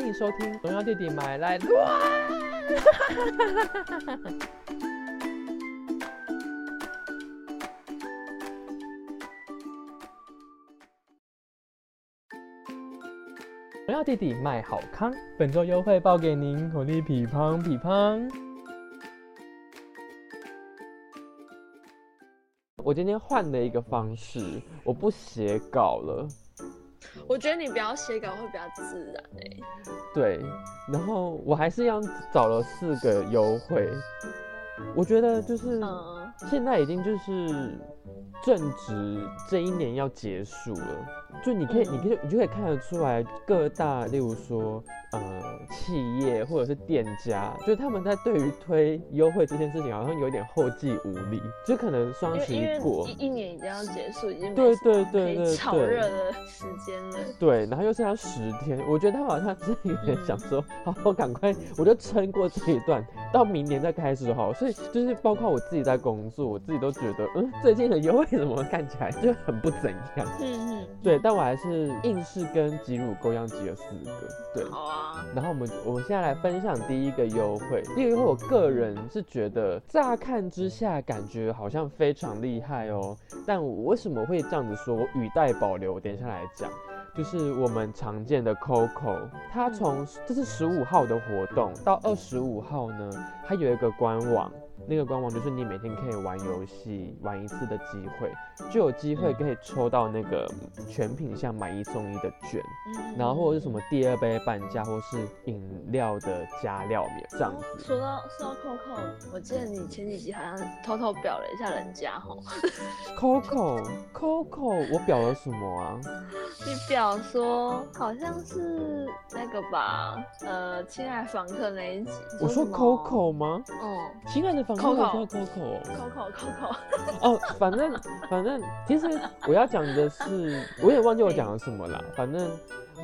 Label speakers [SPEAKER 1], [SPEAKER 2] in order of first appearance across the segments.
[SPEAKER 1] 欢迎收听《荣耀弟弟买来乱》。荣耀弟弟卖好康，本周优惠报给您，火力匹胖匹胖。我今天换了一个方式，我不写稿了。
[SPEAKER 2] 我觉得你不要写稿会比较自然哎、
[SPEAKER 1] 对，然后我还是一样找了四个优惠。我觉得就是
[SPEAKER 2] 嗯，
[SPEAKER 1] 现在已经就是正值这一年要结束了，就你可以，
[SPEAKER 2] 嗯
[SPEAKER 1] 你可以，你就可以看得出来各大，例如说呃企业或者是店家，就是他们在对于推优惠这件事情好像有点后继无力，就可能双十一过，
[SPEAKER 2] 一一年已经要结束，已经没
[SPEAKER 1] 对对对对对
[SPEAKER 2] 炒热的时间了。
[SPEAKER 1] 对，然后又剩下十天，我觉得他好像是有点
[SPEAKER 2] 嗯
[SPEAKER 1] 想说，好，我赶快，我就撑过这一段，到明年再开始好。所以就是包括我自己在工作，我自己都觉得，嗯，最近的优惠怎么看起来就很不怎样。
[SPEAKER 2] 嗯嗯，
[SPEAKER 1] 对，但我还是硬是跟挤乳沟一样挤了四个。对，
[SPEAKER 2] 好啊，
[SPEAKER 1] 然后我们我们现在来分享第一个优惠。第一个优惠，我个人是觉得乍看之下感觉好像非常厉害哦，但我为什么会这样子说？我语带保留，我等一下来讲。就是我们常见的 Coco，它从这是十五号的活动到二十五号呢，它有一个官网，那个官网就是你每天可以玩游戏玩一次的机会，就有机会可以抽到那个全品项买一送一的券。
[SPEAKER 2] 嗯
[SPEAKER 1] 然后或者是什么第二杯半价，或是饮料的加料免这样子。
[SPEAKER 2] 说到说到 Coco，我记得你前几集好像偷偷表了一下人家吼
[SPEAKER 1] ，Coco Coco，我表了什么啊？
[SPEAKER 2] 你表说好像是那个吧，呃，亲爱房客那一集。
[SPEAKER 1] 我说 Coco 吗？
[SPEAKER 2] 嗯
[SPEAKER 1] 亲爱的房客
[SPEAKER 2] Coco
[SPEAKER 1] 叫 Coco 哦
[SPEAKER 2] ，Coco Coco，
[SPEAKER 1] 哦，反正反正，其实我要讲的是，我也忘记我讲了什么啦。反正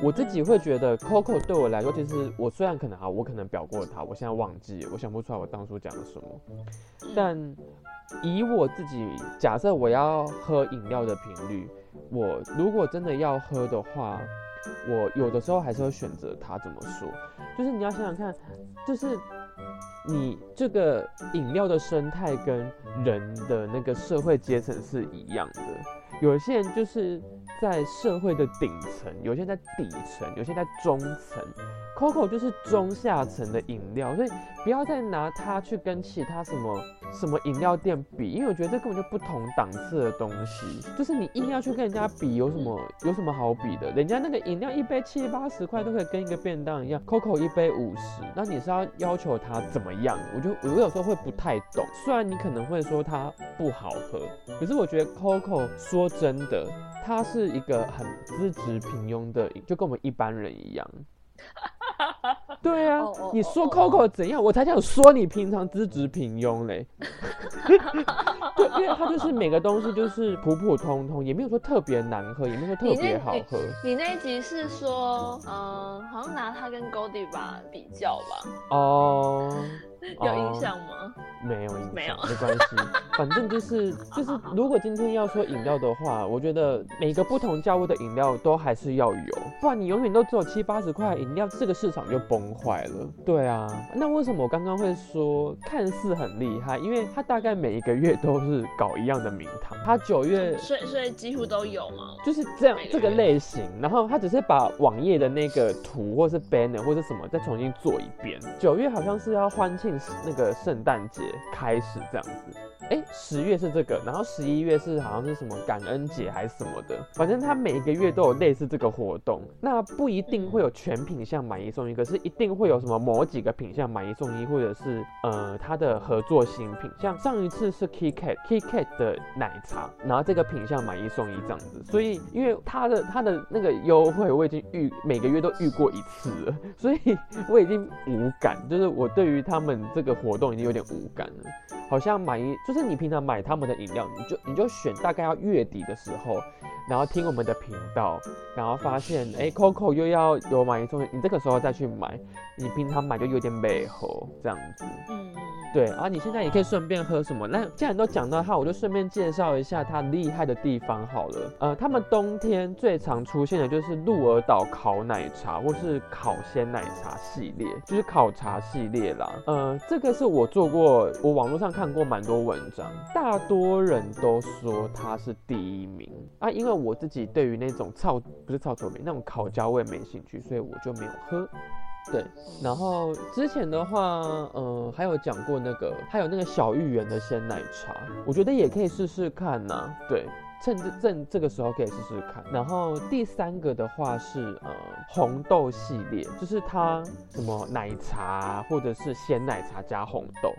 [SPEAKER 1] 我自己会觉得 Coco 对我来说，其实我虽然可能啊，我可能表过他，我现在忘记，我想不出来我当初讲了什么。但以我自己假设我要喝饮料的频率，我如果真的要喝的话，我有的时候还是会选择他。怎么说？就是你要想想看，就是你这个饮料的生态跟人的那个社会阶层是一样的。有些人就是在社会的顶层，有些人在底层，有些人在中层。Coco 就是中下层的饮料，所以不要再拿它去跟其他什么什么饮料店比，因为我觉得这根本就不同档次的东西。就是你硬要去跟人家比，有什么有什么好比的？人家那个饮料一杯七八十块都可以跟一个便当一样，Coco 一杯五十，那你是要要求它怎么样？我就我有时候会不太懂。虽然你可能会说它不好喝，可是我觉得 Coco 说真的，它是一个很资质平庸的，就跟我们一般人一样。对啊
[SPEAKER 2] 哦哦，
[SPEAKER 1] 你说 Coco 怎样，我才想说你平常资质平庸嘞。对，因为它就是每个东西就是普普通通，也没有说特别难喝，也没有说特别好
[SPEAKER 2] 你
[SPEAKER 1] 喝。
[SPEAKER 2] 你那一集是说，嗯、好像拿它跟 Goldie 吧比较吧，
[SPEAKER 1] 哦，
[SPEAKER 2] 有影响吗？
[SPEAKER 1] 没有影响，
[SPEAKER 2] 没有
[SPEAKER 1] 没关系，反正就是就是，如果今天要说饮料的话，我觉得每个不同价位的饮料都还是要有，不然你永远都只有七八十块饮料，这个市场就崩坏了。对啊，那为什么我刚刚会说看似很厉害？因为它大概每一个月都是搞一样的名堂，它九月
[SPEAKER 2] 所以所以几乎都有吗。
[SPEAKER 1] 就是这样这个类型，然后他只是把网页的那个图或是 banner 或是什么再重新做一遍。九月好像是要欢那个圣诞节开始这样子，哎，十月是这个，然后十一月是好像是什么感恩节还是什么的，反正它每个月都有类似这个活动。那不一定会有全品项买一送一，可是一定会有什么某几个品项买一送一，或者是呃他的合作新品，像上一次是 KitKat KitKat 的奶茶，然后这个品项买一送一这样子。所以因为他的他的那个优惠我已经遇每个月都遇过一次了，所以我已经无感，就是我对于他们这个活动已经有点无感了。好像买一就是是你平常买他们的饮料，你就你就选大概要月底的时候，然后听我们的频道，然后发现哎，Coco 又要有买一送一，你这个时候再去买，你平常买就有点美猴这样子。
[SPEAKER 2] 嗯，
[SPEAKER 1] 对啊，你现在也可以顺便喝什么？那既然都讲到它，我就顺便介绍一下它厉害的地方好了。呃，他们冬天最常出现的就是鹿儿岛烤奶茶或是烤鲜奶茶系列，就是烤茶系列啦。呃，这个是我做过，我网络上看过蛮多文章，大多人都说他是第一名啊。因为我自己对于那种草不是草草莓那种烤焦味没兴趣，所以我就没有喝。对，然后之前的话，呃，还有讲过那个，还有那个小芋圆的鲜奶茶，我觉得也可以试试看呐。对，趁这正这个时候可以试试看。然后第三个的话是呃红豆系列，就是它什么奶茶或者是鲜奶茶加红豆。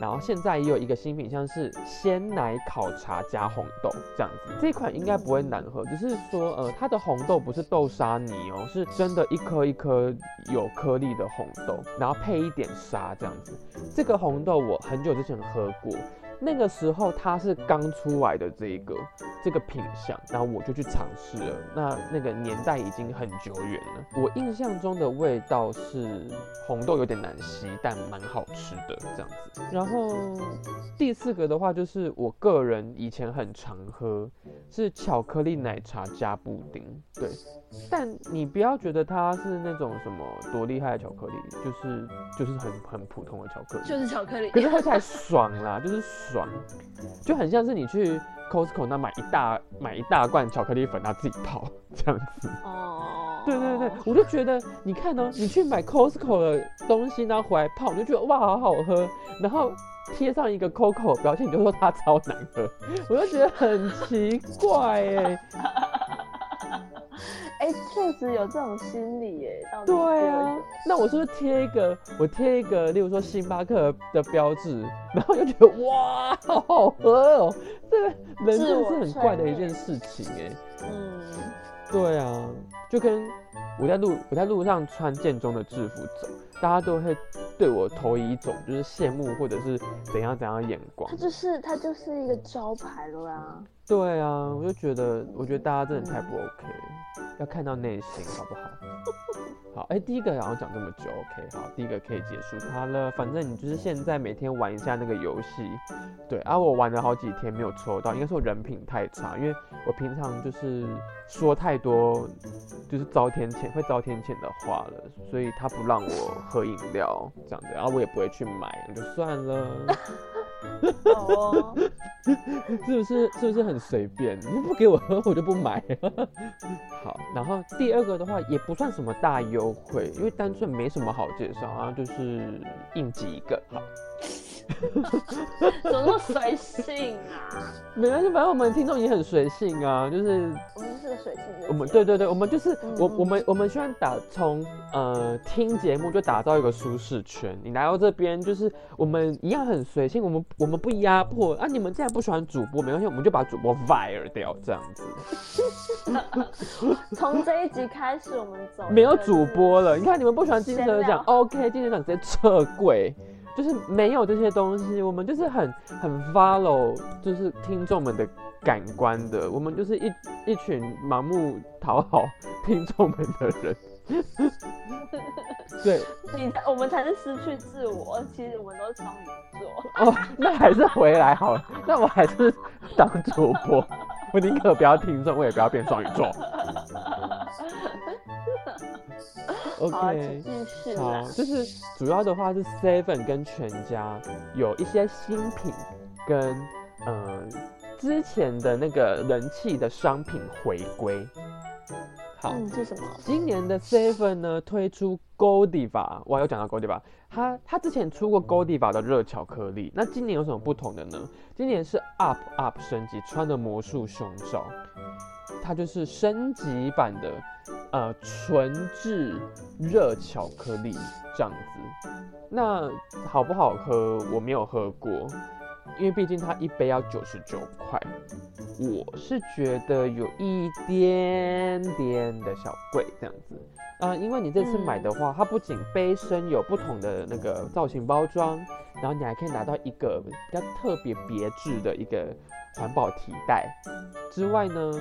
[SPEAKER 1] 然后现在也有一个新品，像是鲜奶烤茶加红豆这样子，这款应该不会难喝，只是说呃它的红豆不是豆沙泥哦，是真的一颗一颗有颗粒的红豆，然后配一点沙这样子。这个红豆我很久之前喝过。那个时候它是刚出来的这一个这个品相，然后我就去尝试了。那那个年代已经很久远了。我印象中的味道是红豆有点难吸，但蛮好吃的这样子。然后第四个的话就是我个人以前很常喝，是巧克力奶茶加布丁。对，但你不要觉得它是那种什么多厉害的巧克力，就是就是很很普通的巧克力，
[SPEAKER 2] 就是巧克力。
[SPEAKER 1] 可是喝起来爽啦，就是。爽，就很像是你去 Costco 那买一大买一大罐巧克力粉，他自己泡这样子。哦，对对对，我就觉得你看呢，你去买 Costco 的东西，然后回来泡，你就觉得哇，好好喝。然后贴上一个 Coco 表情，你就说它超难喝，我就觉得很奇怪哎。
[SPEAKER 2] 哎，确实有这种心理耶。
[SPEAKER 1] 对啊，那我是不是贴一个？我贴一个，例如说星巴克的标志，然后就觉得哇，好好喝哦。这个人真的是很怪的一件事情哎。嗯，对啊，就跟我在路我在路上穿建中的制服走，大家都会对我投以一种就是羡慕或者是怎样怎样的眼光。
[SPEAKER 2] 他就是他就是一个招牌了啊。
[SPEAKER 1] 对啊，我就觉得，我觉得大家真的太不 OK，要看到内心，好不好？好，哎，第一个然后讲这么久，OK，好，第一个可以结束它了。反正你就是现在每天玩一下那个游戏，对啊，我玩了好几天没有抽到，应该是我人品太差，因为我平常就是说太多就是遭天谴会遭天谴的话了，所以他不让我喝饮料这样子，然后我也不会去买，就算了。哦，是不是是不是很随便？你不给我喝，我就不买。好，然后第二个的话也不算什么大优惠，因为单纯没什么好介绍啊，就是应急一个好。
[SPEAKER 2] 怎么那么随性啊？
[SPEAKER 1] 没关系，反正我们听众也很随性啊，就是
[SPEAKER 2] 我们是个随性的。
[SPEAKER 1] 我们对对对，我们就是我我们我们希望打从呃听节目就打造一个舒适圈。你来到这边就是我们一样很随性，我们我们不压迫啊。你们既然不喜欢主播，没关系，我们就把主播 fire 掉这样子。
[SPEAKER 2] 从这一集开始，我们走
[SPEAKER 1] 没有主播了。你看你们不喜欢金车奖，OK，金车奖直接撤柜。就是没有这些东西，我们就是很很 follow，就是听众们的感官的，我们就是一一群盲目讨好听众们的人。对，
[SPEAKER 2] 你我们才是失去自我，其实我们都是双鱼座。
[SPEAKER 1] 哦，那还是回来好了，那我还是当主播，我宁可不要听众，我也不要变双鱼座。
[SPEAKER 2] OK，
[SPEAKER 1] 好，就是主要的话是 Seven 跟全家有一些新品跟呃之前的那个人气的商品回归。好，嗯
[SPEAKER 2] 是什么？
[SPEAKER 1] 今年的 Seven 呢推出 Goldiva，我有讲到 Goldiva，它它之前出过 Goldiva 的热巧克力，那今年有什么不同的呢？今年是 Up Up 升级，穿的魔术胸罩。它就是升级版的，呃，纯质热巧克力这样子。那好不好喝？我没有喝过，因为毕竟它一杯要九十九块，我是觉得有一点点的小贵这样子。啊、因为你这次买的话，它不仅杯身有不同的那个造型包装，然后你还可以拿到一个比较特别别致的一个环保提袋之外呢，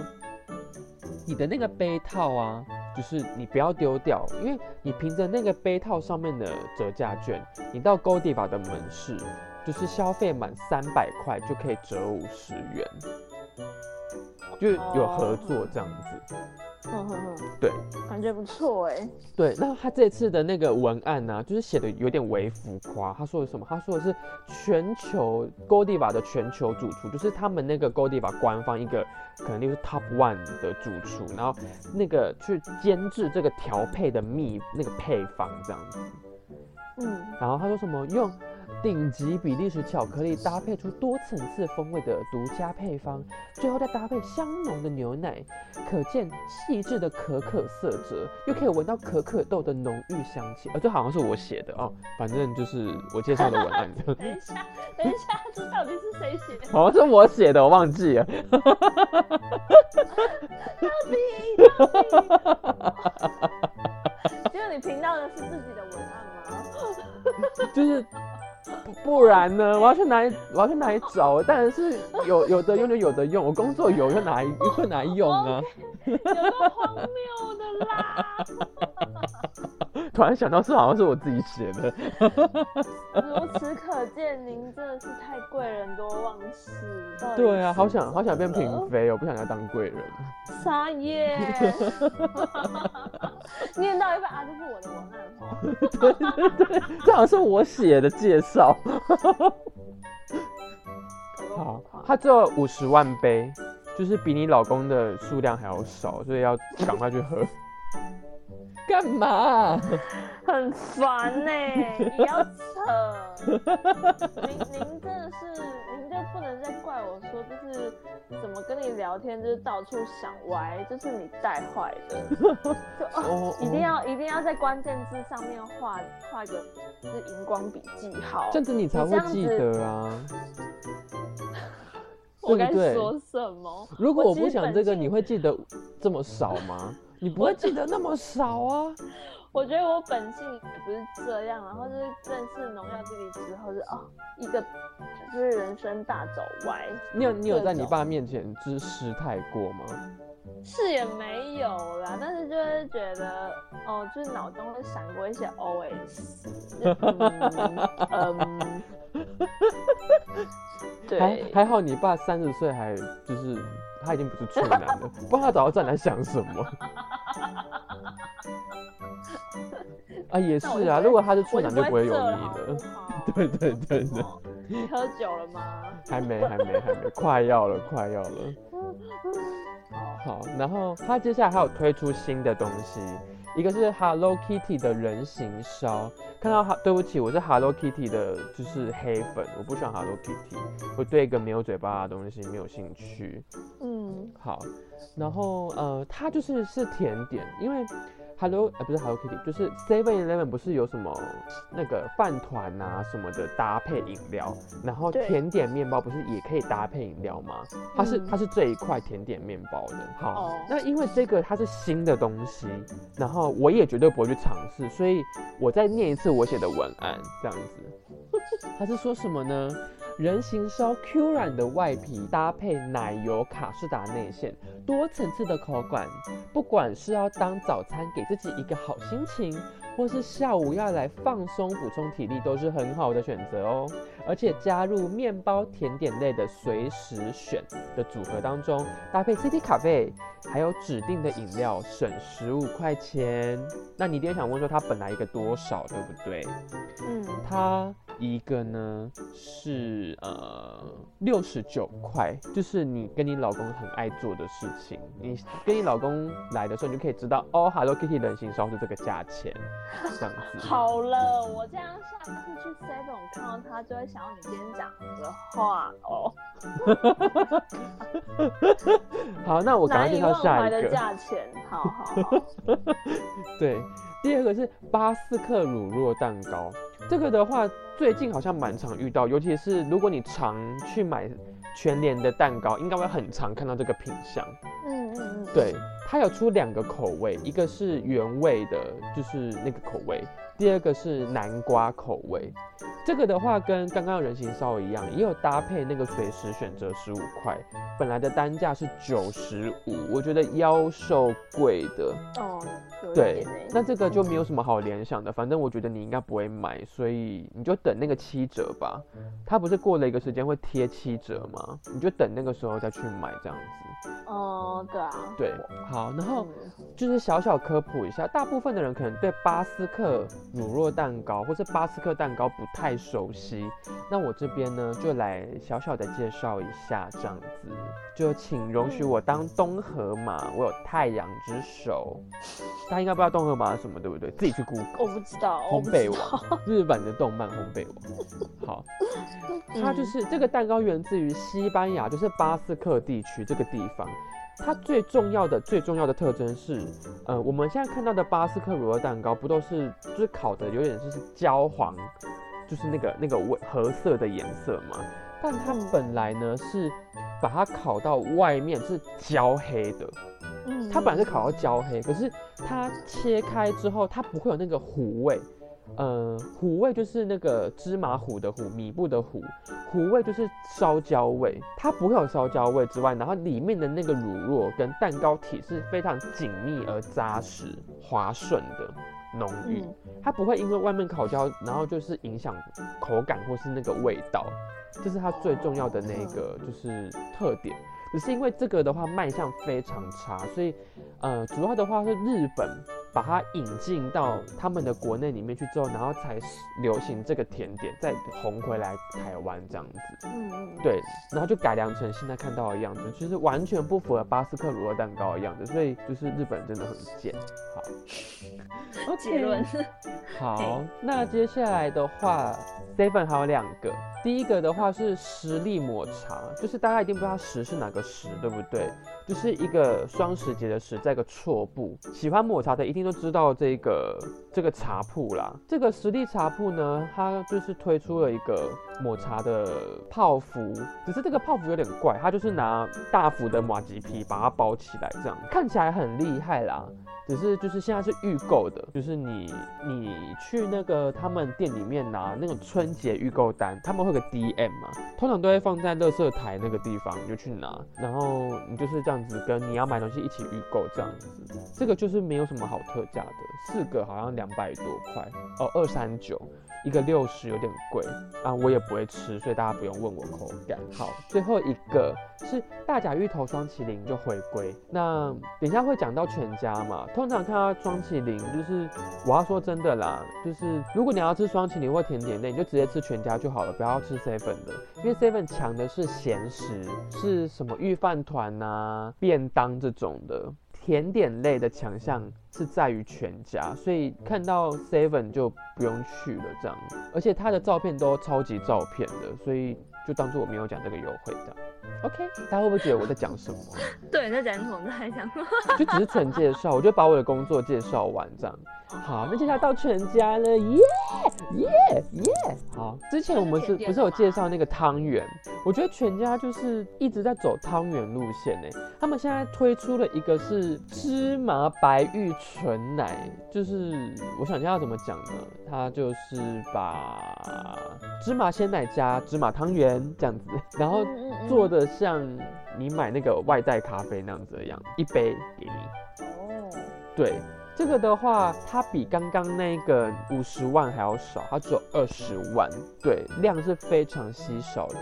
[SPEAKER 1] 你的那个杯套啊，就是你不要丢掉，因为你凭着那个杯套上面的折价券，你到 Goldiva 的门市，就是消费满三百块就可以折五十元，就有合作这样子。
[SPEAKER 2] 嗯哼哼，
[SPEAKER 1] 对，
[SPEAKER 2] 感觉不错哎。
[SPEAKER 1] 对，那他这次的那个文案呢、就是写的有点微浮夸。他说的什么？他说的是全球 Goldiva 的全球主厨，就是他们那个 Goldiva 官方一个可能就是 Top One 的主厨，然后那个去监制这个调配的秘那个配方这样子。
[SPEAKER 2] 嗯，
[SPEAKER 1] 然后他说什么用顶级比利时巧克力搭配出多层次风味的独家配方，最后再搭配香浓的牛奶，可见细致的可可色泽，又可以闻到可可豆的浓郁香气。呃，这好像是我写的哦，反正就是我介绍的文案，
[SPEAKER 2] 等一下，等一下，这到底是谁写的？
[SPEAKER 1] 好像是我写的，我忘记了。
[SPEAKER 2] 结果你频道的是自己的文案吗？
[SPEAKER 1] 就是不不然呢，我要去哪里？我要去哪里找？当然是有 有的用就有的用，我工作有就拿就拿用啊。
[SPEAKER 2] 有个荒谬的啦！
[SPEAKER 1] 突然想到是好像是我自己写的。
[SPEAKER 2] 如此可见，您真的是太贵人多忘事。
[SPEAKER 1] 对啊，好想好想变嫔妃哦，不想再当贵人。
[SPEAKER 2] 傻耶。念到一半啊，这是我的文案哦。
[SPEAKER 1] 对对对，这好像是我写的介绍。好，它只有五十万杯，就是比你老公的数量还要少，所以要赶快去喝。干嘛？
[SPEAKER 2] 很烦呢、你要 扯。您您真的是，您就不能再怪我说，就是怎么跟你聊天就是到处想歪，就是你带坏的。就哦
[SPEAKER 1] 哦，
[SPEAKER 2] 一定要一定要在关键字上面画画个就是荧光笔记号
[SPEAKER 1] 这。样子你才会记得啊。
[SPEAKER 2] 我该说什么？
[SPEAKER 1] 如果我不想这个，你会记得这么少吗？你不会记得那么少啊。
[SPEAKER 2] 我觉得我本性也不是这样，然后就是认识农药弟弟之后，是哦一个就是人生大走歪，
[SPEAKER 1] 你有你有在你爸面前就是失态过吗？
[SPEAKER 2] 是也没有啦，但是就会觉得哦，就是脑中会闪过一些 OS，就嗯，嗯
[SPEAKER 1] 还
[SPEAKER 2] 对，
[SPEAKER 1] 还好你爸三十岁还就是他已经不是处男了，不然他找到站男想什么。啊，也是啊，如果他是处男就不会有你了。对对对对，
[SPEAKER 2] 哦你喝酒了吗？
[SPEAKER 1] 还没还没还没，快要了快要了。
[SPEAKER 2] 哦
[SPEAKER 1] 好，然后他接下来还有推出新的东西，一个是 Hello Kitty 的人形烧。看到哈，对不起，我是 Hello Kitty 的，就是黑粉，我不喜欢 Hello Kitty，我对一个没有嘴巴的东西没有兴趣。
[SPEAKER 2] 嗯，
[SPEAKER 1] 好，然后呃，它就是是甜点，因为 Hello 呃不是 Hello Kitty，就是 Seven Eleven 不是有什么那个饭团啊什么的搭配饮料，然后甜点面包不是也可以搭配饮料吗？它是、
[SPEAKER 2] 嗯
[SPEAKER 1] 它是这一块甜点面包的。好，
[SPEAKER 2] 哦
[SPEAKER 1] 那因为这个它是新的东西，然后我也绝对不会去尝试，所以我再念一次我写的文案，这样子。他是说什么呢？人形烧 Q 软的外皮搭配奶油卡士达内馅，多层次的口感，不管是要当早餐给自己一个好心情，或是下午要来放松补充体力，都是很好的选择哦。而且加入面包、甜点类的随时选的组合当中，搭配 CT 咖啡，还有指定的饮料，省十五块钱。那你一定想问说，它本来一个多少，对不对？
[SPEAKER 2] 嗯，
[SPEAKER 1] 它一个呢是呃六十九块，就是你跟你老公很爱做的事情。你跟你老公来的时候，你就可以知道哦，Hello Kitty 人形烧是这个价钱，这样子。
[SPEAKER 2] 好了，我这样下次去 Seven 看到他，就会想到你今天讲的话哦。
[SPEAKER 1] 好，那我赶快介绍
[SPEAKER 2] 难以忘怀的
[SPEAKER 1] 下一个。
[SPEAKER 2] 价钱，好好好。
[SPEAKER 1] 对，第二个是巴斯克乳酪蛋糕，这个的话最近好像蛮常遇到，尤其是如果你常去买全联的蛋糕，应该会很常看到这个品相。
[SPEAKER 2] 嗯嗯嗯，
[SPEAKER 1] 对，它有出两个口味，一个是原味的，就是那个口味；第二个是南瓜口味。这个的话跟刚刚的人形烧一样，也有搭配那个随时选择十五块，本来的单价是九十五，我觉得腰瘦贵的。
[SPEAKER 2] 哦，有一
[SPEAKER 1] 对那这个就没有什么好联想的，反正我觉得你应该不会买，所以你就等那个七折吧。它不是过了一个时间会贴七折吗？你就等那个时候再去买这样子。
[SPEAKER 2] 哦，对啊，
[SPEAKER 1] 对，好，然后
[SPEAKER 2] 嗯
[SPEAKER 1] 就是小小科普一下，大部分的人可能对巴斯克乳酪蛋糕或是巴斯克蛋糕不太熟悉，那我这边呢就来小小的介绍一下，这样子，就请容许我当东河马，我有太阳之手，大家应该不知道东河马是什么，对不对？自己去 Google。
[SPEAKER 2] 我不知道，
[SPEAKER 1] 烘焙
[SPEAKER 2] 道，
[SPEAKER 1] 王，日本的动漫烘焙王。好，它就是这个蛋糕源自于西班牙，就是巴斯克地区这个地方。它最重要的、最重要的特征是，呃，我们现在看到的巴斯克乳酪蛋糕，不都是就是烤的有点就是焦黄，就是那个那个味褐色的颜色嘛？但它本来呢是把它烤到外面是焦黑的，它本来是烤到焦黑，可是它切开之后，它不会有那个糊味。呃，糊味就是那个芝麻糊的糊，米布的糊，糊味就是烧焦味，它不会有烧焦味之外，然后里面的那个乳酪跟蛋糕体是非常紧密而扎实、滑顺的浓郁，
[SPEAKER 2] 嗯
[SPEAKER 1] 它不会因为外面烤焦，然后就是影响口感或是那个味道，这是它最重要的那个就是特点。只是因为这个的话卖相非常差，所以呃主要的话是日本把它引进到他们的国内里面去之后，然后才流行这个甜点，再红回来台湾这样子。
[SPEAKER 2] 嗯嗯，
[SPEAKER 1] 对，然后就改良成现在看到的样子，就是完全不符合巴斯克乳酪蛋糕的样子，所以就是日本真的很贱。好，OK，
[SPEAKER 2] 结论
[SPEAKER 1] 好，那接下来的话，seven 还有两个，第一个的话是实力抹茶，就是大家一定不知道十是哪个十，对不对？就是一个双十节的时，在一个错步。喜欢抹茶的一定都知道这个这个茶铺啦。这个实力茶铺呢，它就是推出了一个抹茶的泡芙，只是这个泡芙有点怪，它就是拿大幅的马吉皮把它包起来，这样看起来很厉害啦。只是就是现在是预购的，就是你你去那个他们店里面拿那种春节预购单，他们会有个 DM 嘛，通常都会放在乐色台那个地方，你就去拿，然后你就是这样子跟你要买东西一起预购这样子。这个就是没有什么好特价的，四个好像两百多块哦，二三九。一个六十有点贵啊，我也不会吃，所以大家不用问我口感。好，最后一个是大甲芋头双麒麟就回归。那等一下会讲到全家嘛，通常看到双麒麟，就是我要说真的啦，就是如果你要吃双麒麟或甜点类，你就直接吃全家就好了，不要吃 seven 的，因为 seven 强的是咸食，是什么御饭团呐、便当这种的。甜点类的强项是在于全家，所以看到 Seven 就不用去了这样，而且他的照片都超级照片的，所以就当做我没有讲这个优惠这样。OK，大家会不会觉得我在讲什么？
[SPEAKER 2] 对，你在讲什么？在讲什么？
[SPEAKER 1] 就只是纯介绍，我就把我的工作介绍完这样。好，那接下来到全家了，耶耶耶！好，之前我们是不是有介绍那个汤圆？我觉得全家就是一直在走汤圆路线呢。他们现在推出了一个是芝麻白玉纯奶，就是我想一下要怎么讲呢？它就是把芝麻鲜奶加芝麻汤圆这样子，然后做的像你买那个外带咖啡那样子的样子，一杯给你。
[SPEAKER 2] 哦，
[SPEAKER 1] 对，这个的话，它比刚刚那个五十万还要少，它只有二十万，对，量是非常稀少的。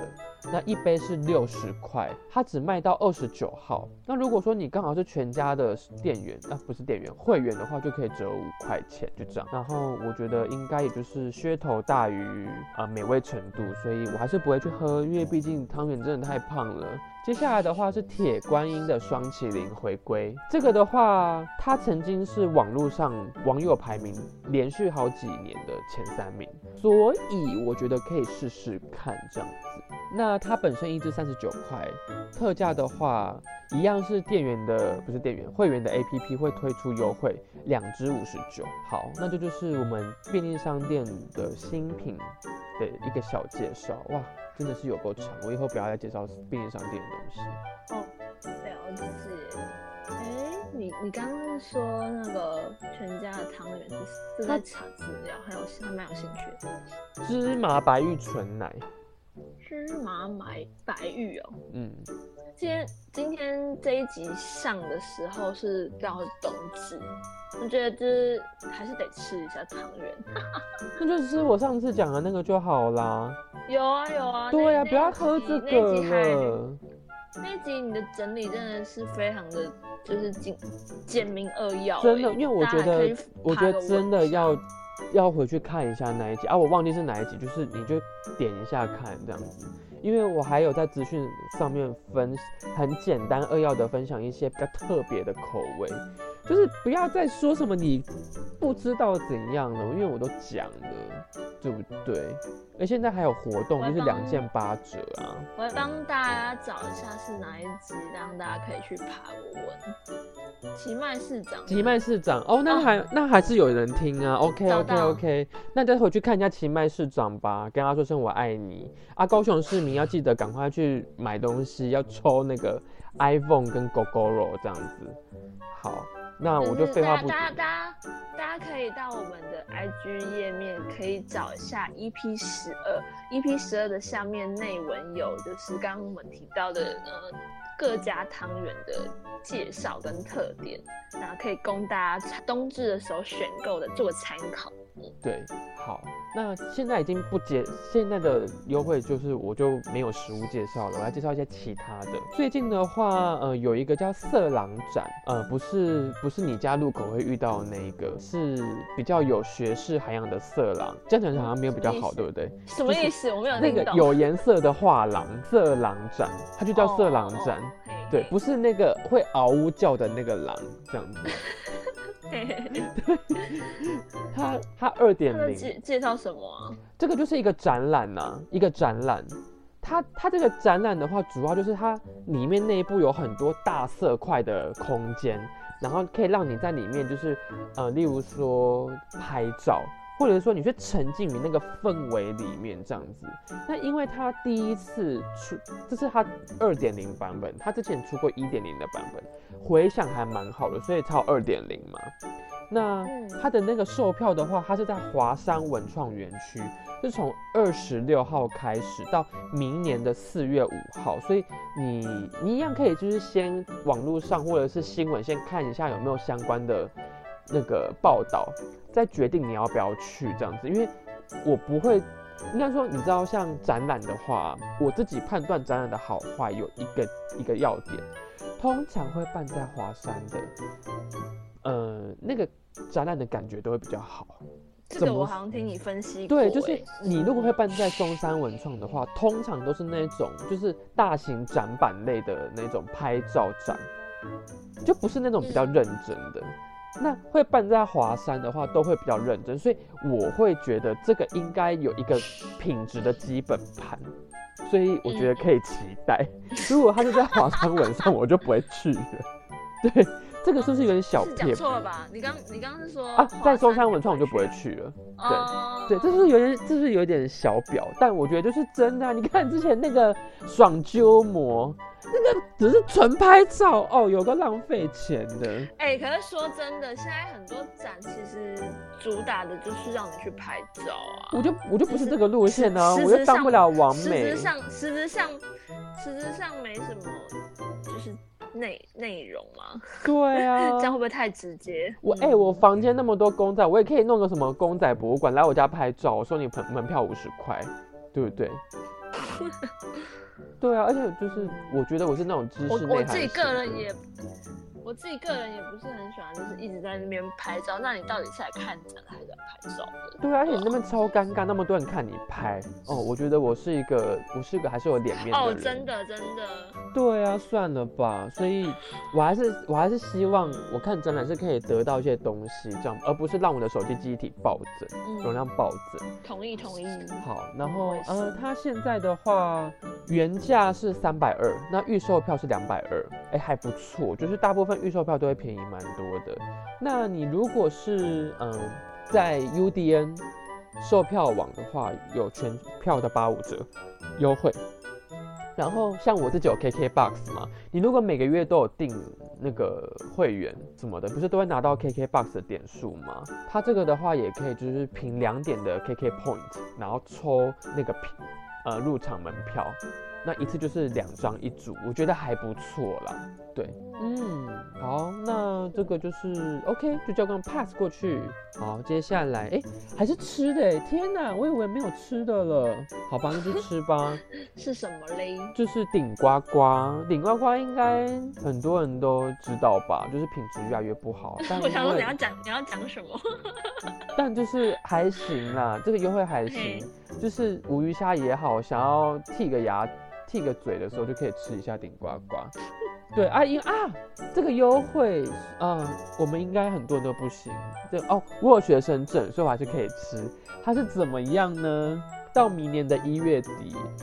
[SPEAKER 1] 那一杯是六十块，它只卖到二十九号。那如果说你刚好是全家的店员，啊不是店员，会员的话，就可以折五块钱，就这样。然后我觉得应该也就是噱头大于啊、美味程度，所以我还是不会去喝，因为毕竟汤圆真的太胖了。接下来的话是铁观音的双麒麟回归，这个的话，它曾经是网络上网友排名连续好几年的前三名，所以我觉得可以试试看这样子。那它本身一支三十九块，特价的话，一样是店员的，不是店员，会员的 APP 会推出优惠，两支五十九。好，那这就是我们便利商店的新品的一个小介绍。哇，真的是有够长，我以后不要再介绍便利商店的东西。
[SPEAKER 2] 哦，了解。哎，你你刚刚是说那个全家的汤圆是是在查资料，还有还蛮有兴趣的。
[SPEAKER 1] 芝麻白玉纯奶，
[SPEAKER 2] 芝麻白白玉哦。
[SPEAKER 1] 嗯，
[SPEAKER 2] 今天今天这一集上的时候是刚好是冬至，我觉得就是还是得吃一下汤圆。
[SPEAKER 1] 那就吃我上次讲的那个就好啦。
[SPEAKER 2] 有啊有啊。
[SPEAKER 1] 对呀，
[SPEAKER 2] 呀，
[SPEAKER 1] 不要喝这个了。
[SPEAKER 2] 那集你的整理真的是非常的，就是简简明扼要。
[SPEAKER 1] 真的，因为我觉得，我觉得真的要要回去看一下那一集啊，我忘记是哪一集，就是你就点一下看这样子。因为我还有在资讯上面分很简单扼要的分享一些比较特别的口味。就是不要再说什么你不知道怎样了，因为我都讲了，对不对？而现在还有活动，就是两件八折啊！
[SPEAKER 2] 我帮大家找一下是哪一集，让大家可以去爬我文。奇迈市长，
[SPEAKER 1] 奇迈市长哦，那还那还是有人听啊。OK OK OK，那再回去看一下奇迈市长吧，跟他说声我爱你啊！高雄市民要记得赶快去买东西，要抽那个 iPhone 跟 GoGoRo 这样子，好。那我就废话不。
[SPEAKER 2] 大家大家大家可以到我们的 IG 页面，可以找一下 EP 十二，EP 十二的下面内文有，就是刚刚我们提到的呃各家汤圆的介绍跟特点，那可以供大家冬至的时候选购的做参考。
[SPEAKER 1] 对，好，那现在已经不介，现在的优惠就是我就没有实物介绍了，我来介绍一些其他的。最近的话，呃，有一个叫色狼展，呃，不是不是你家路口会遇到那一个，是比较有学士涵养的色狼，这样讲好像没有比较好，对不对？
[SPEAKER 2] 什么意思？我没有
[SPEAKER 1] 那个有颜色的画廊，色狼展，它就叫色狼展，对，不是那个会嗷呜叫的那个狼，这样子。对，它它二点零
[SPEAKER 2] 介介绍什么？
[SPEAKER 1] 啊这个就是一个展览呐，一个展览。它它这个展览的话，主要就是它里面内部有很多大色块的空间，然后可以让你在里面就是呃，例如说拍照。或者说你去沉浸于那个氛围里面这样子，那因为他第一次出，这是他二点零版本，他之前出过一点零的版本，回响还蛮好的，所以才有二点零嘛。那他的那个售票的话，他是在华山文创园区，是从二十六号开始到明年的四月五号，所以你你一样可以就是先网络上或者是新闻先看一下有没有相关的。那个报道，再决定你要不要去这样子，因为我不会，应该说，你知道，像展览的话，我自己判断展览的好坏有一个一个要点，通常会办在华山的，呃，那个展览的感觉都会比较好。
[SPEAKER 2] 这个我好像听你分析
[SPEAKER 1] 过。对，就是你如果会办在中山文创的话，通常都是那种就是大型展板类的那种拍照展，就不是那种比较认真的。那会办在华山的话，都会比较认真，所以我会觉得这个应该有一个品质的基本盘，所以我觉得可以期待。如果他是在华山文上，我就不会去了。对，这个是不是有点小偏？
[SPEAKER 2] 错了吧？你刚你刚刚是说
[SPEAKER 1] 啊，在中山文创我就不会去了。对对，这是有点，这是有点小表，但我觉得就是真的。你看之前那个爽鸠膜。那个只是纯拍照哦，有个浪费钱的。
[SPEAKER 2] 哎，可是说真的，现在很多展其实主打的就是让你去拍照啊。
[SPEAKER 1] 我就我就不是这个路线呢，我就当不了完美。
[SPEAKER 2] 实质上，实质上，实质上没什么，就是内内容嘛。
[SPEAKER 1] 对啊，
[SPEAKER 2] 这样会不会太直接？
[SPEAKER 1] 我哎，我房间那么多公仔，我也可以弄个什么公仔博物馆来我家拍照。我收你门门票五十块，对不对？对啊，而且就是我觉得我是那种知识
[SPEAKER 2] 我我自己个人。也，我自己个人也不是很喜欢，就是一直在那边拍照。那你到底是来看展还是来拍照的。
[SPEAKER 1] 对啊，而且你那边超尴尬，那么多人看你拍哦。我觉得我是一个，我是一个还是有脸面的
[SPEAKER 2] 哦，真的真的，
[SPEAKER 1] 对啊，算了吧。所以我还是我还是希望我看展览是可以得到一些东西，这样，而不是让我的手机记忆体暴增，容
[SPEAKER 2] 嗯，
[SPEAKER 1] 量暴增。
[SPEAKER 2] 同意同意。
[SPEAKER 1] 好，然后呃，它现在的话，原价是三百二，那预售票是两百二，哎，还不错，就是大部分预售票都会便宜蛮多的。那你如果是嗯、在 UDN 售票网的话，有全票的八五折优惠。然后像我自己有 KKBOX 嘛，你如果每个月都有订那个会员什么的，不是都会拿到 KKBOX 的点数吗？它这个的话也可以就是凭两点的 KK Point，然后抽那个呃入场门票，那一次就是两张一组，我觉得还不错啦。对，嗯，好，那这个就是 OK，就叫个 pass 过去。好，接下来，哎，还是吃的哎，天哪，我以为没有吃的了。好吧，那就吃吧。
[SPEAKER 2] 是什么嘞？
[SPEAKER 1] 就是顶呱呱，顶呱呱应该很多人都知道吧？就是品质越来越不好，但
[SPEAKER 2] 我想说你要讲你要讲什么？
[SPEAKER 1] 但就是还行啦，这个优惠还行，就是无鱼虾也好，想要剔个牙、剔个嘴的时候就可以吃一下顶呱呱。对啊，因啊，这个优惠啊、我们应该很多人都不行。这哦，我有学生证，所以我还是可以吃。它是怎么样呢？到明年的一月底，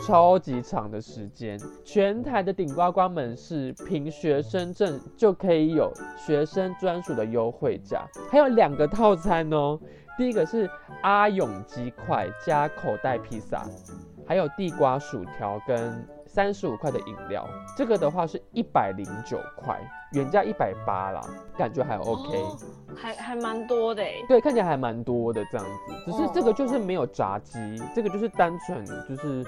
[SPEAKER 1] 超级长的时间，全台的顶呱呱们是凭学生证就可以有学生专属的优惠价，还有两个套餐哦。第一个是阿勇鸡块加口袋披萨，还有地瓜薯条跟三十五块的饮料。这个的话是一百零九块，原价一百八啦，感觉还 OK。
[SPEAKER 2] 哦还还蛮多的哎。
[SPEAKER 1] 对，看起来还蛮多的这样子，只是这个就是
[SPEAKER 2] 哦
[SPEAKER 1] 没有炸鸡，这个就是单纯就是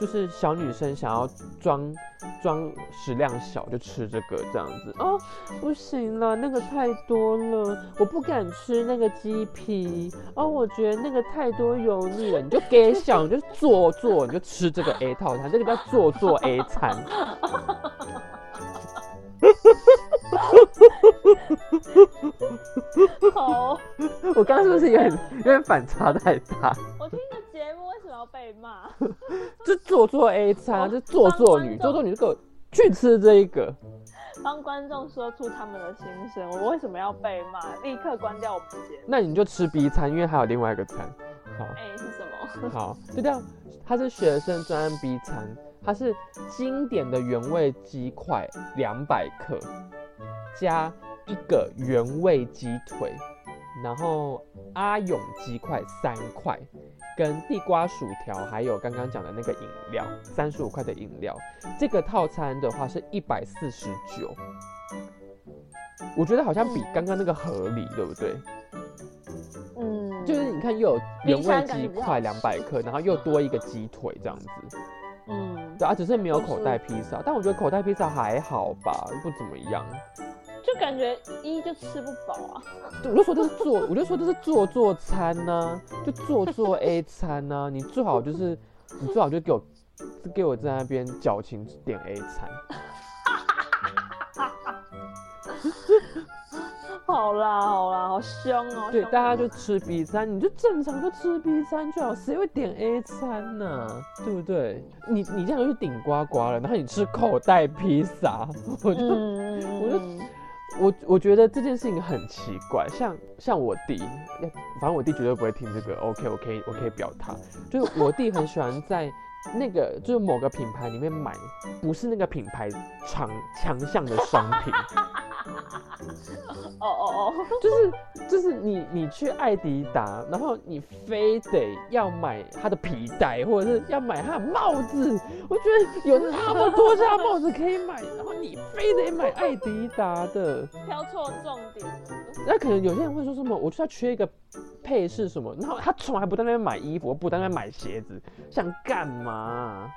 [SPEAKER 1] 就是小女生想要装装食量小就吃这个这样子哦，不行了，那个太多了，我不敢吃那个鸡皮哦，我觉得那个太多油腻了，你就给小，你就做做，你就吃这个 A 套餐，这个叫做做 A 餐。
[SPEAKER 2] 好，
[SPEAKER 1] 我刚刚是不是有点有点反差太大？
[SPEAKER 2] 被骂？
[SPEAKER 1] 这做作 A 餐啊，这做作女，做作女，给我去吃这一个。
[SPEAKER 2] 帮观众说出他们的心声，我为什么要被骂？立刻关掉我们节目。
[SPEAKER 1] 那你就吃 B 餐，因为还有另外一个餐。好，
[SPEAKER 2] 哎、是什么？
[SPEAKER 1] 好，就这样。它是学生专案 B 餐，它是经典的原味鸡块两百克，加一个原味鸡腿，然后阿勇鸡块三块，跟地瓜薯条，还有刚刚讲的那个饮料，三十五块的饮料。这个套餐的话是一百四十九，我觉得好像比刚刚那个合理，对不对？
[SPEAKER 2] 嗯，
[SPEAKER 1] 就是你看又有原味鸡块两百克，然后又多一个鸡腿这样子。
[SPEAKER 2] 嗯，
[SPEAKER 1] 对啊，只是没有口袋披萨，但我觉得口袋披萨还好吧，不怎么样。
[SPEAKER 2] 就感觉一就吃不饱啊。
[SPEAKER 1] 我就说这是做，我就说这是做做餐呢、就做做 A 餐呢、你最好就是你最好就给我给我在那边矫情点 A 餐。
[SPEAKER 2] 好啦好啦，好凶哦。
[SPEAKER 1] 对，大家
[SPEAKER 2] 哦
[SPEAKER 1] 就吃 B 餐，你就正常就吃 B 餐就好，谁会点 A 餐呢、对不对？你你这样就去顶呱呱了，然后你吃口袋披萨，我就、
[SPEAKER 2] 嗯
[SPEAKER 1] 我就
[SPEAKER 2] 嗯
[SPEAKER 1] 我我觉得这件事情很奇怪，像像我弟，反正我弟绝对不会听这个，OK，我可以我可以表他，就是我弟很喜欢在那个就是某个品牌里面买，不是那个品牌强强项的商品，
[SPEAKER 2] 哦哦哦，
[SPEAKER 1] 就是就是你你去艾迪达，然后你非得要买他的皮带，或者是要买他的帽子，我觉得有那么多家帽子可以买，然后你非得买艾迪达的。
[SPEAKER 2] 挑错重点。
[SPEAKER 1] 那可能有些人会说什么，我就要缺一个配饰什么，然后他从来不在那边买衣服，不在那边买鞋子，想干嘛？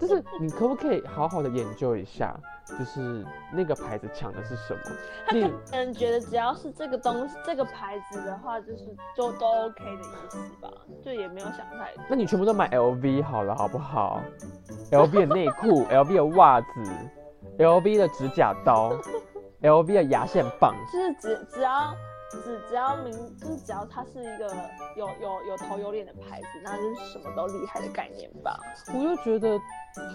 [SPEAKER 1] 就是你可不可以好好的研究一下，就是那个牌子抢的是什么？例如
[SPEAKER 2] 可能觉得只要是这个东西、这个牌子的话，就是都都 OK 的意思吧，就也没有想太多。
[SPEAKER 1] 那你全部都买 LV 好了，好不好？LV 的内裤，LV 的袜子，LV 的指甲刀，LV 的牙线棒，
[SPEAKER 2] 就是只只要只只要名就是只要它是一个有有有头有脸的牌子，那就是什么都厉害的概念吧。
[SPEAKER 1] 我就觉得，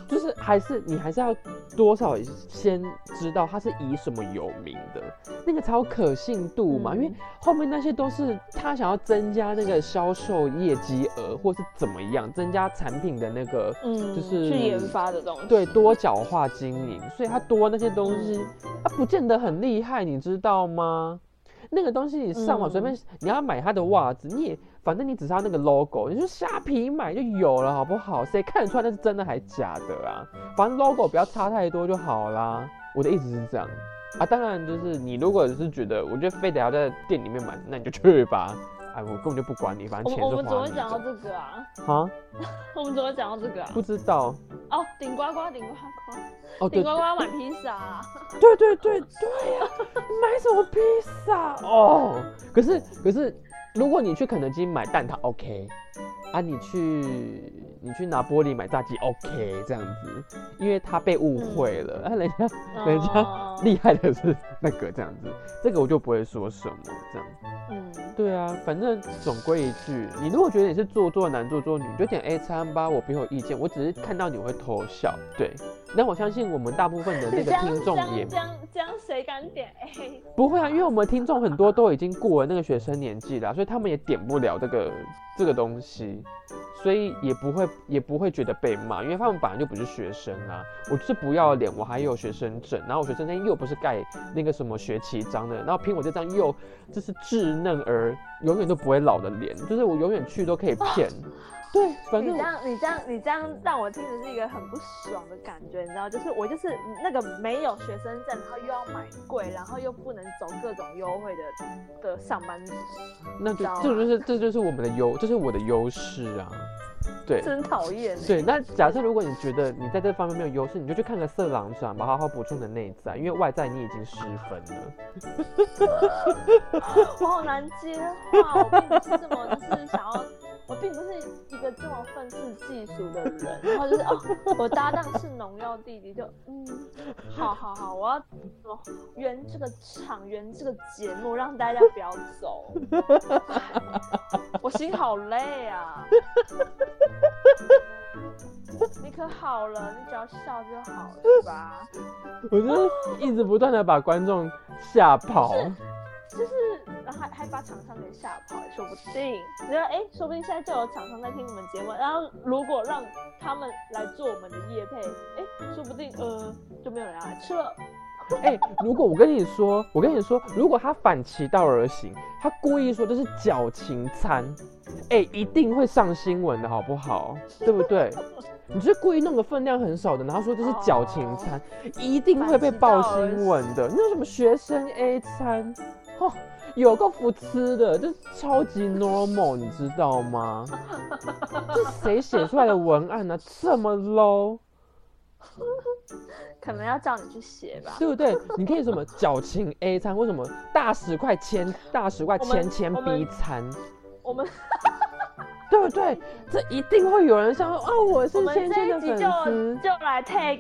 [SPEAKER 1] 就是还是你还是要多少先知道它是以什么有名的，那个才有可信度嘛。因为后面那些都是他想要增加那个销售业绩额，或是怎么样增加产品的那个，
[SPEAKER 2] 嗯，
[SPEAKER 1] 就是
[SPEAKER 2] 去研发的东西。
[SPEAKER 1] 对，多角化经营，所以他多那些东西，它不见得很厉害，你知道吗？那个东西你上网随便，你要买他的袜子，你也反正你只是要那个 logo，你就虾皮买就有了，好不好？谁看得出来那是真的还是假的啊？反正 logo 不要差太多就好啦。我的意思是这样啊，当然就是你如果是觉得，我觉得非得要在店里面买，那你就去吧。哎，我根本就不管你，反正钱是花
[SPEAKER 2] 我们怎么
[SPEAKER 1] 你
[SPEAKER 2] 讲到
[SPEAKER 1] 的。
[SPEAKER 2] 这个啊？
[SPEAKER 1] 啊？
[SPEAKER 2] 我们怎么讲到这个啊？
[SPEAKER 1] 不知道
[SPEAKER 2] 哦，顶呱呱，顶呱呱，
[SPEAKER 1] 哦，对
[SPEAKER 2] 顶呱呱要买披萨啊。
[SPEAKER 1] 对对对对呀、买什么披萨哦？可是可是，如果你去肯德基买蛋挞，OK，啊，你去你去拿玻璃买炸鸡，OK，这样子，因为他被误会了，啊，人家 人家
[SPEAKER 2] 哦
[SPEAKER 1] 厉害的是那个这样子，这个我就不会说什么这样子。
[SPEAKER 2] 嗯，
[SPEAKER 1] 对啊，反正总归一句，你如果觉得你是做作男做作女，你就点 A 餐吧，我没有意见。我只是看到你会偷笑，对。那我相信我们大部分的那个听众也
[SPEAKER 2] 这样这样谁敢点 A？
[SPEAKER 1] 不会啊，因为我们听众很多都已经过了那个学生年纪了，所以他们也点不了这个这个东西，所以也不会也不会觉得被骂，因为他们本来就不是学生啊。我就是不要脸，我还有学生证，然后我学生证又不是盖那个什么学期章的，然后凭我这张又就是稚嫩而永远都不会老的脸，就是我永远去都可以骗。对，反正
[SPEAKER 2] 你这样，你这样，你这样让我听的是一个很不爽的感觉，你知道？就是我就是那个没有学生证，然后又要买贵，然后又不能走各种优惠的的上班族，
[SPEAKER 1] 那就这就是这就是我们的优，这是我的优势啊。对，
[SPEAKER 2] 真讨厌欸。
[SPEAKER 1] 对，那 假设如果你觉得你在这方面没有优势，你就去看个色狼传吧，好好补充你的内在，因为外在你已经失分了。
[SPEAKER 2] 我好难接话，我并不是这么就是想要，我并不是一个这么愤世嫉俗的人。然后就是哦，我搭档是农药弟弟，就嗯，好好好，我要怎么圆这个场，圆这个节目，让大家不要走。我心好累啊！你可好了，你只要笑就好了吧？
[SPEAKER 1] 我就是一直不断的把观众吓跑。
[SPEAKER 2] 就是，然后还还把厂商给吓跑，也说不定。你说，哎，说不定现在就有厂商在听我们节目，然后如果让他们来做我们的业配，哎，说不定呃就没有人要来吃了。
[SPEAKER 1] 哎、如果我跟你说，我跟你说，如果他反其道而行，他故意说这是矫情餐，哎、一定会上新闻的好不好？对不对？你就是故意弄个分量很少的，然后说这是矫情餐，一定会被报新闻的。那什么学生 A 餐，哦，有个不吃的，这超级 normal，你知道吗？这谁写出来的文案呢、这么 low？
[SPEAKER 2] 可能要叫你去写吧。
[SPEAKER 1] 对不对？你可以什么矫情 A 餐，为什么大十块千大十块千千 B 餐，
[SPEAKER 2] 我们
[SPEAKER 1] 对不对？这一定会有人想说，哦，我是芊芊的粉丝。
[SPEAKER 2] 就来 tag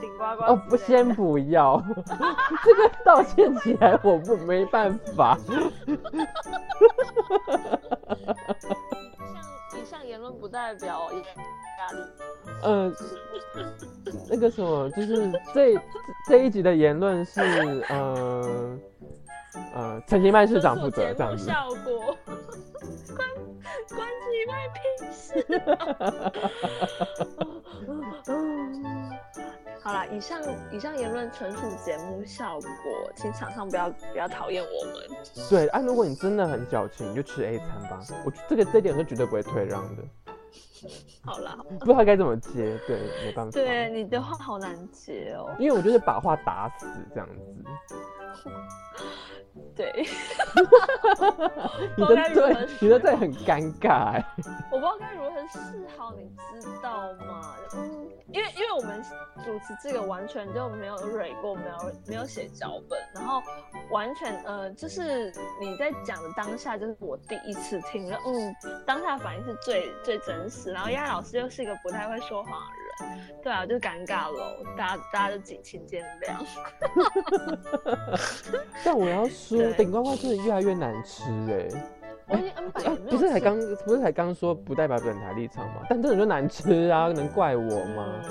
[SPEAKER 2] 顶呱呱。
[SPEAKER 1] 哦，不，先。不要，这个道歉起来我不没办法。
[SPEAKER 2] 以上以上言论不代表压力。
[SPEAKER 1] 呃，那个什么，就是这这这一集的言论是，呃呃，陈其迈市长负责这样子。
[SPEAKER 2] 效果，关关起麦屁事。好啦，以上以上言论纯属节目效果，请厂商不要不要讨厌我们。
[SPEAKER 1] 对啊，如果你真的很矫情，你就吃 A 餐吧。我这个这点是绝对不会退让的。
[SPEAKER 2] 好啦，好
[SPEAKER 1] 不知道该怎么接，对，没办法。
[SPEAKER 2] 对，你的话好难接哦。
[SPEAKER 1] 因为我就是把话打死这样子。
[SPEAKER 2] 对，
[SPEAKER 1] 你的对，你的对很尴尬哎。
[SPEAKER 2] 我不知道该如何是好，你知道吗？嗯，因为因为我们主持这个完全就没有蕊过，没有没有写脚本，然后完全呃，就是你在讲的当下，就是我第一次听了，嗯，当下反应是最最真实。然后丫老师又是一个不太会说谎的人，对啊，就尴尬喽，大家大家就敬请见谅。
[SPEAKER 1] 但我要说，
[SPEAKER 2] 对
[SPEAKER 1] 顶呱呱真的越来越难吃哎、
[SPEAKER 2] 我已经 N 百
[SPEAKER 1] 啊
[SPEAKER 2] 年没有
[SPEAKER 1] 不是才
[SPEAKER 2] 吃
[SPEAKER 1] 刚不是才刚说不代表本台立场吗？但真的就难吃啊，能怪我吗？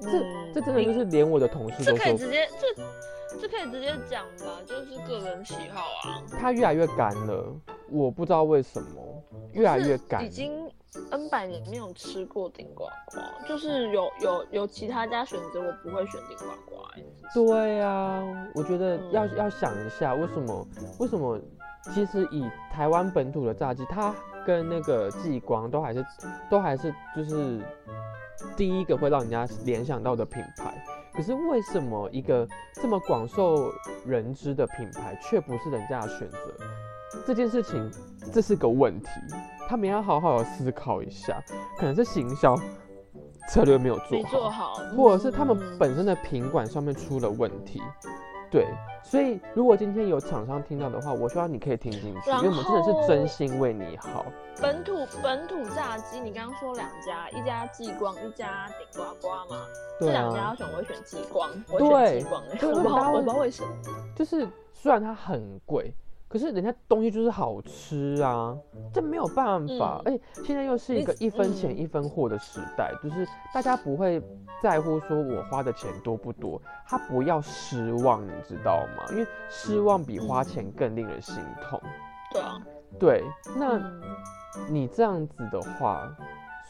[SPEAKER 1] 这
[SPEAKER 2] 嗯
[SPEAKER 1] 这真的就是连我的同事
[SPEAKER 2] 这
[SPEAKER 1] 都说，
[SPEAKER 2] 可以直接这这可以直接讲吧，就是个人喜好啊。
[SPEAKER 1] 它越来越干了，我不知道为什么越来越干
[SPEAKER 2] 已。经 N 百年没有吃过顶呱呱，就是有有有其他家选择，我不会选顶呱呱、欸。
[SPEAKER 1] 对啊，我觉得
[SPEAKER 2] 嗯
[SPEAKER 1] 要、要想一下，为什么为什么？其实以台湾本土的炸鸡，它跟那个激光都还是都还是就是第一个会让人家联想到的品牌。可是为什么一个这么广受人知的品牌，却不是人家的选择？这件事情，这是个问题，他们要好好的思考一下，可能是行销策略没有做
[SPEAKER 2] 没
[SPEAKER 1] 好，
[SPEAKER 2] 做好，
[SPEAKER 1] 或者是他们
[SPEAKER 2] 嗯
[SPEAKER 1] 本身的品管上面出了问题。对，所以如果今天有厂商听到的话，我希望你可以听进去，因为我们真的是真心为你好。
[SPEAKER 2] 本土本土炸鸡，你刚刚说两家，一家激光，一家顶呱呱嘛。这
[SPEAKER 1] 对
[SPEAKER 2] 两家选，我会选激光，我选激光、欸。
[SPEAKER 1] 对
[SPEAKER 2] 我不知道，我不知道为什么。
[SPEAKER 1] 就是虽然它很贵，可是人家东西就是好吃啊，这没有办法。
[SPEAKER 2] 嗯
[SPEAKER 1] 而且现在又是一个一分钱
[SPEAKER 2] 嗯
[SPEAKER 1] 一分货的时代，就是大家不会在乎说我花的钱多不多，他不要失望，你知道吗？因为失望比花钱更令人心痛。
[SPEAKER 2] 对啊，
[SPEAKER 1] 对，那。
[SPEAKER 2] 嗯
[SPEAKER 1] 你这样子的话，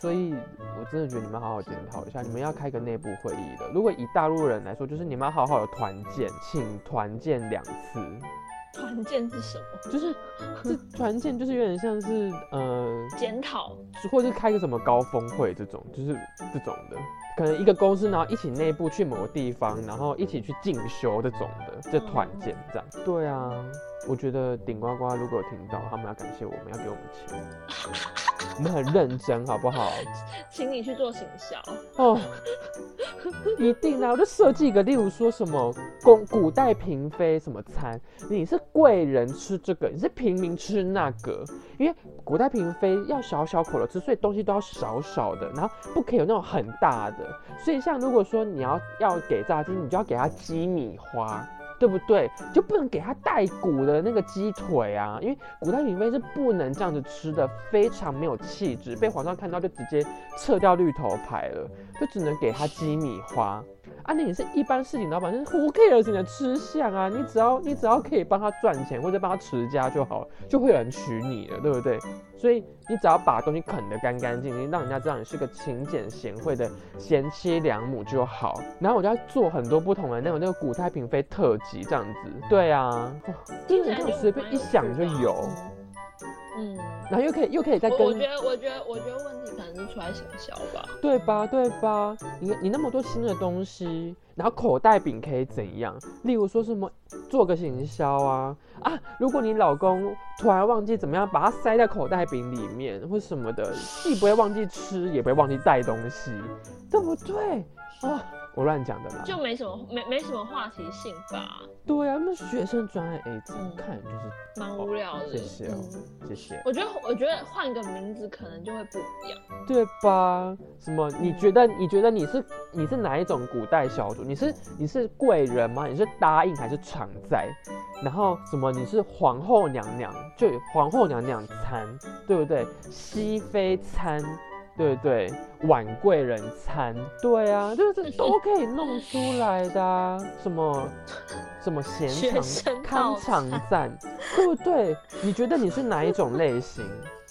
[SPEAKER 1] 所以我真的觉得你们好好检讨一下，你们要开个内部会议的。如果以大陆人来说，就是你们要好好的团建，请团建两次，
[SPEAKER 2] 团建是什么？
[SPEAKER 1] 就是这团建就是有点像是呃，
[SPEAKER 2] 检讨。
[SPEAKER 1] 或者是开个什么高峰会这种，就是这种的。可能一个公司，然后一起内部去某个地方，然后一起去进修这种的，这团建这样。对啊，我觉得顶呱呱如果有听到，他们要感谢我们，要给我们钱，我们很认真，好不好？
[SPEAKER 2] 请你去做行销。
[SPEAKER 1] 哦，一定啊！我就设计一个，例如说什么古古代嫔妃什么餐，你是贵人吃这个，你是平民吃那个，因为古代嫔妃要小小口的吃，所以东西都要少少的，然后不可以有那种很大的。所以像如果说你要要给炸鸡，你就要给它鸡米花。对不对？就不能给他带骨的那个鸡腿啊，因为古代嫔妃是不能这样子吃的，非常没有气质，被皇上看到就直接撤掉绿头牌了。就只能给他鸡米花。啊，那你是一般市井老板，就是 who cares 你的吃相啊？你只要你只要可以帮他赚钱或者帮他持家就好了，就会有人娶你了，对不对？所以你只要把东西啃得干干净净，让人家知道你是个勤俭贤惠的贤妻良母就好。然后我就要做很多不同的那种那个古代嫔妃特辑这样子。对啊，
[SPEAKER 2] 就
[SPEAKER 1] 这样随便一想就有，
[SPEAKER 2] 嗯，
[SPEAKER 1] 然后又可以又可以再跟
[SPEAKER 2] 我我觉得，我觉得，我觉得问题可能是出来行销吧。
[SPEAKER 1] 对吧？对吧？你你那么多新的东西，然后口袋饼可以怎样？例如说什么做个行销啊啊！如果你老公突然忘记怎么样把它塞在口袋饼里面或什么的，既不会忘记吃，也不会忘记带东西，对不对？啊，我乱讲的啦。
[SPEAKER 2] 就没什么没没什么话题性吧，
[SPEAKER 1] 对啊，那学生专业 A 字
[SPEAKER 2] 嗯
[SPEAKER 1] 看就是
[SPEAKER 2] 蛮无聊的。
[SPEAKER 1] 谢谢哦
[SPEAKER 2] 嗯
[SPEAKER 1] 谢谢。
[SPEAKER 2] 我觉得，我觉得换个名字可能就会不一样。
[SPEAKER 1] 对吧？什么？你觉得你觉得你是你是哪一种古代小主？你是你是贵人吗？你是答应还是常在？然后什么？你是皇后娘娘，就皇后娘娘餐，对不对？熹妃餐，对不对？晚贵人餐，对啊，就是都可以弄出来的、啊。什么 什么贤
[SPEAKER 2] 学
[SPEAKER 1] 肠
[SPEAKER 2] 生
[SPEAKER 1] 康
[SPEAKER 2] 套
[SPEAKER 1] 肠
[SPEAKER 2] 餐
[SPEAKER 1] 赞，对不对？你觉得你是哪一种类型？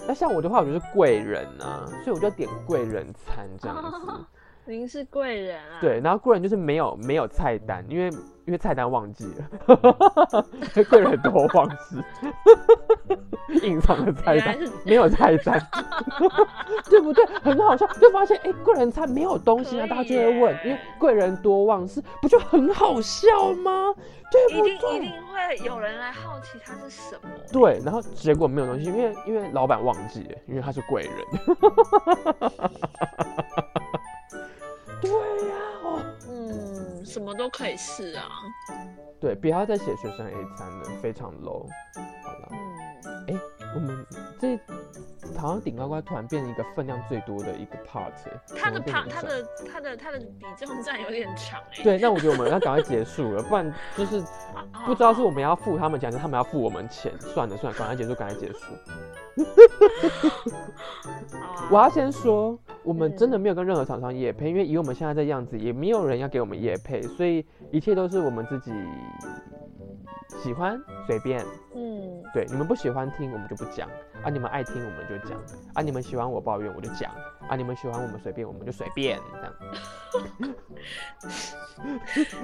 [SPEAKER 1] 那像我的话，我就是贵人啊，所以我就点贵人餐这样子。
[SPEAKER 2] 您是贵人啊？
[SPEAKER 1] 对，，然后贵人就是没有没有菜单，因为因为菜单忘记了，贵人多忘事，隐藏的菜单没有菜单，对不对？很好笑，就发现哎，贵人菜没有东西啊，大家就会问，因为贵人多忘事，不就很好笑吗？对不
[SPEAKER 2] 一定一？定会有人来好奇它是什么。
[SPEAKER 1] 对，然后结果没有东西，因为因为老板忘记了，因为他是贵人。对呀、
[SPEAKER 2] 什么都可以试啊。
[SPEAKER 1] 对，不要再写学生 A 餐了，非常 low。好了，
[SPEAKER 2] 嗯，
[SPEAKER 1] 我们这好像顶呱呱突然变成一个分量最多的一个 part，哎，
[SPEAKER 2] 他的他的他的他的比重占有点长哎。
[SPEAKER 1] 对，那我觉得我们要赶快结束了，不然就是
[SPEAKER 2] 啊，
[SPEAKER 1] 不知道是我们要付他们钱，还是他们要付我们钱。算了算了，赶快结束，赶快结束。我要先说，我们真的
[SPEAKER 2] 嗯
[SPEAKER 1] 没有跟任何厂商业配，因为以我们现在这样子，也没有人要给我们业配，所以一切都是我们自己喜欢随便。
[SPEAKER 2] 嗯，
[SPEAKER 1] 对，你们不喜欢听，我们就不讲啊；你们爱听，我们就讲啊；你们喜欢我抱怨，我就讲啊；你们喜欢我们随便，我们就随便这样。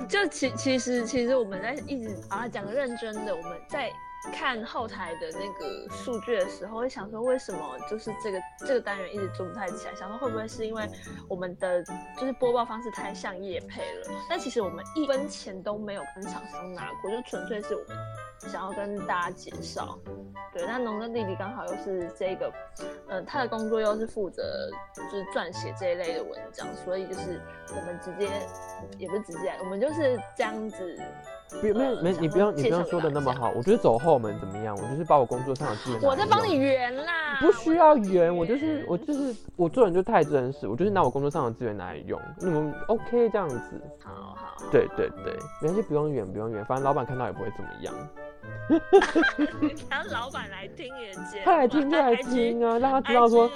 [SPEAKER 2] 就其其实其实我们在一直啊讲认真的，我们在看后台的那个数据的时候，会想说为什么就是这个这个单元一直做不太起来，想说会不会是因为我们的就是播报方式太像叶配了？但其实我们一分钱都没有跟厂商拿过，就纯粹是我们想要跟大家介绍。对，那农跟弟弟刚好又是这个，呃，他的工作又是负责就是撰写这一类的文章，所以就是我们直接也不是直接，我们就是这样子。
[SPEAKER 1] 不，没有没，你不用你不用说的那么好，我觉得走后门怎么样？我就是把我工作上的资源
[SPEAKER 2] 我在帮你圆啦，
[SPEAKER 1] 不需要圆，我就是我就是我做人就太真实，我就是拿我工作上的资源拿来用，你们 OK 这样子？
[SPEAKER 2] 好好好，
[SPEAKER 1] 对对对，没关系，不用圆不用圆，反正老板看到也不会怎么样，
[SPEAKER 2] 然后老板来听也接，
[SPEAKER 1] 他来听就来听啊，让他知道说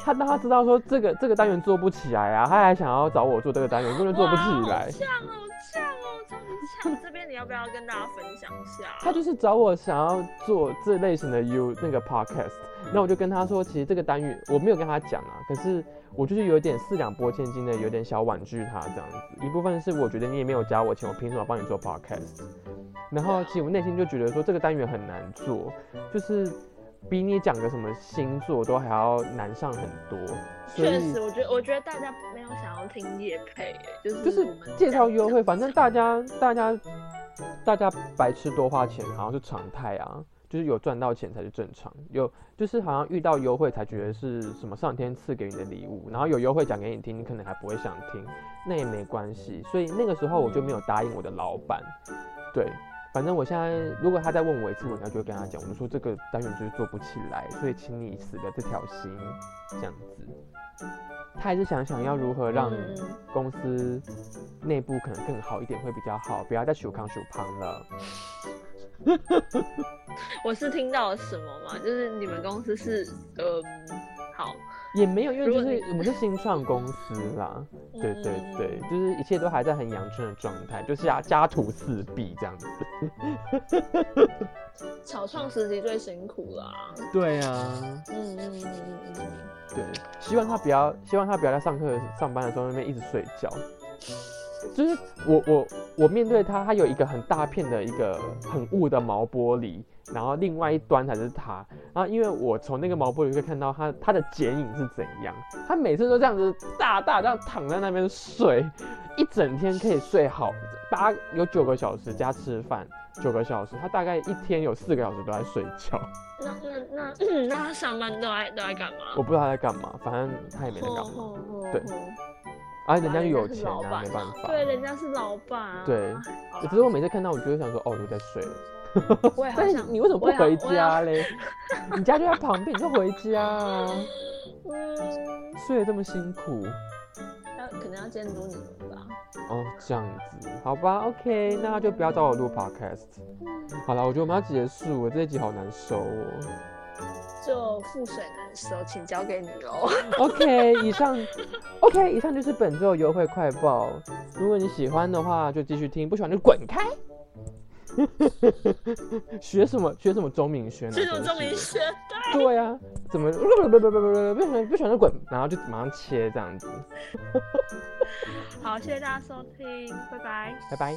[SPEAKER 1] 他让他知道说这个这个单元做不起来啊，他还想要找我做这个单元，根本做不起来
[SPEAKER 2] 好。呛哦，呛这边你要不要跟大家分享一下？
[SPEAKER 1] 他就是找我想要做这类型的 U 那个 podcast，那我就跟他说，其实这个单元我没有跟他讲啊，可是我就是有点四两拨千斤的，有点小婉拒他这样子。一部分是我觉得你也没有加我钱，我凭什么帮你做 podcast？然后其实我内心就觉得说这个单元很难做，就是比你讲个什么星座都还要难上很多，
[SPEAKER 2] 确实，我觉得我觉得大家没有想要听叶配，就是
[SPEAKER 1] 就是介绍优惠，反正大家大家大家白吃多花钱好像是常态啊，就是有赚到钱才是正常，有就是好像遇到优惠才觉得是什么上天赐给你的礼物，然后有优惠讲给你听，你可能还不会想听，那也没关系，所以那个时候我就没有答应我的老板，对。反正我现在，如果他再问我一次，我应该就会跟他讲，我们说这个单元就是做不起来，所以请你死了这条心，这样子。他还是想想要如何让公司内部可能更好一点会比较好，不要再数康数胖了。
[SPEAKER 2] 我是听到了什么吗？就是你们公司是嗯，好，
[SPEAKER 1] 也没有，因为就是我们是新创公司啦，对对对，
[SPEAKER 2] 嗯
[SPEAKER 1] 就是一切都还在很阳春的状态，就是家家徒四壁这样子。
[SPEAKER 2] 草创时期最辛苦啦。
[SPEAKER 1] 对啊，
[SPEAKER 2] 嗯嗯嗯嗯嗯
[SPEAKER 1] 对，希望他不要，希望他不要在上课上班的时候那边一直睡觉。就是我我我面对他，他有一个很大片的一个很雾的毛玻璃，然后另外一端才是他。然后因为我从那个毛玻璃可以看到他他的剪影是怎样，他每次都这样子大大这样躺在那边睡，一整天可以睡好八有九个小时加吃饭九个小时，他大概一天有四个小时都在睡觉。
[SPEAKER 2] 那那那那他上班都在都在干嘛？
[SPEAKER 1] 我不知道他在干嘛，反正他也没在干嘛。对
[SPEAKER 2] 吼
[SPEAKER 1] 啊，人家又有
[SPEAKER 2] 是
[SPEAKER 1] 钱啊，没办法。
[SPEAKER 2] 对，人家是老板啊。
[SPEAKER 1] 对只是我每次看到，我就会想说，哦，你在睡了。
[SPEAKER 2] 我也好
[SPEAKER 1] 但是
[SPEAKER 2] 想，
[SPEAKER 1] 你为什么不回家嘞？你家就在旁边，你就回家啊！
[SPEAKER 2] 嗯，
[SPEAKER 1] 睡得这么辛苦，
[SPEAKER 2] 要可能要监督你们吧。
[SPEAKER 1] 哦，这样子，好吧，OK，那就不要找我录 podcast。好了，我觉得我们要结束了，这一集好难受哦。
[SPEAKER 2] 就覆水难收，请交给你喽。
[SPEAKER 1] OK，以上，OK，以上就是本周的优惠快报。如果你喜欢的话，就继续听；不喜欢就滚开。学什么？学什么钟明轩啊？
[SPEAKER 2] 这种
[SPEAKER 1] 真是
[SPEAKER 2] 钟明轩，
[SPEAKER 1] 对呀、怎么不不不不不不不喜欢不喜欢就滚，然后就马上切这样子，
[SPEAKER 2] 好，谢谢大家收听，拜拜。
[SPEAKER 1] 拜拜。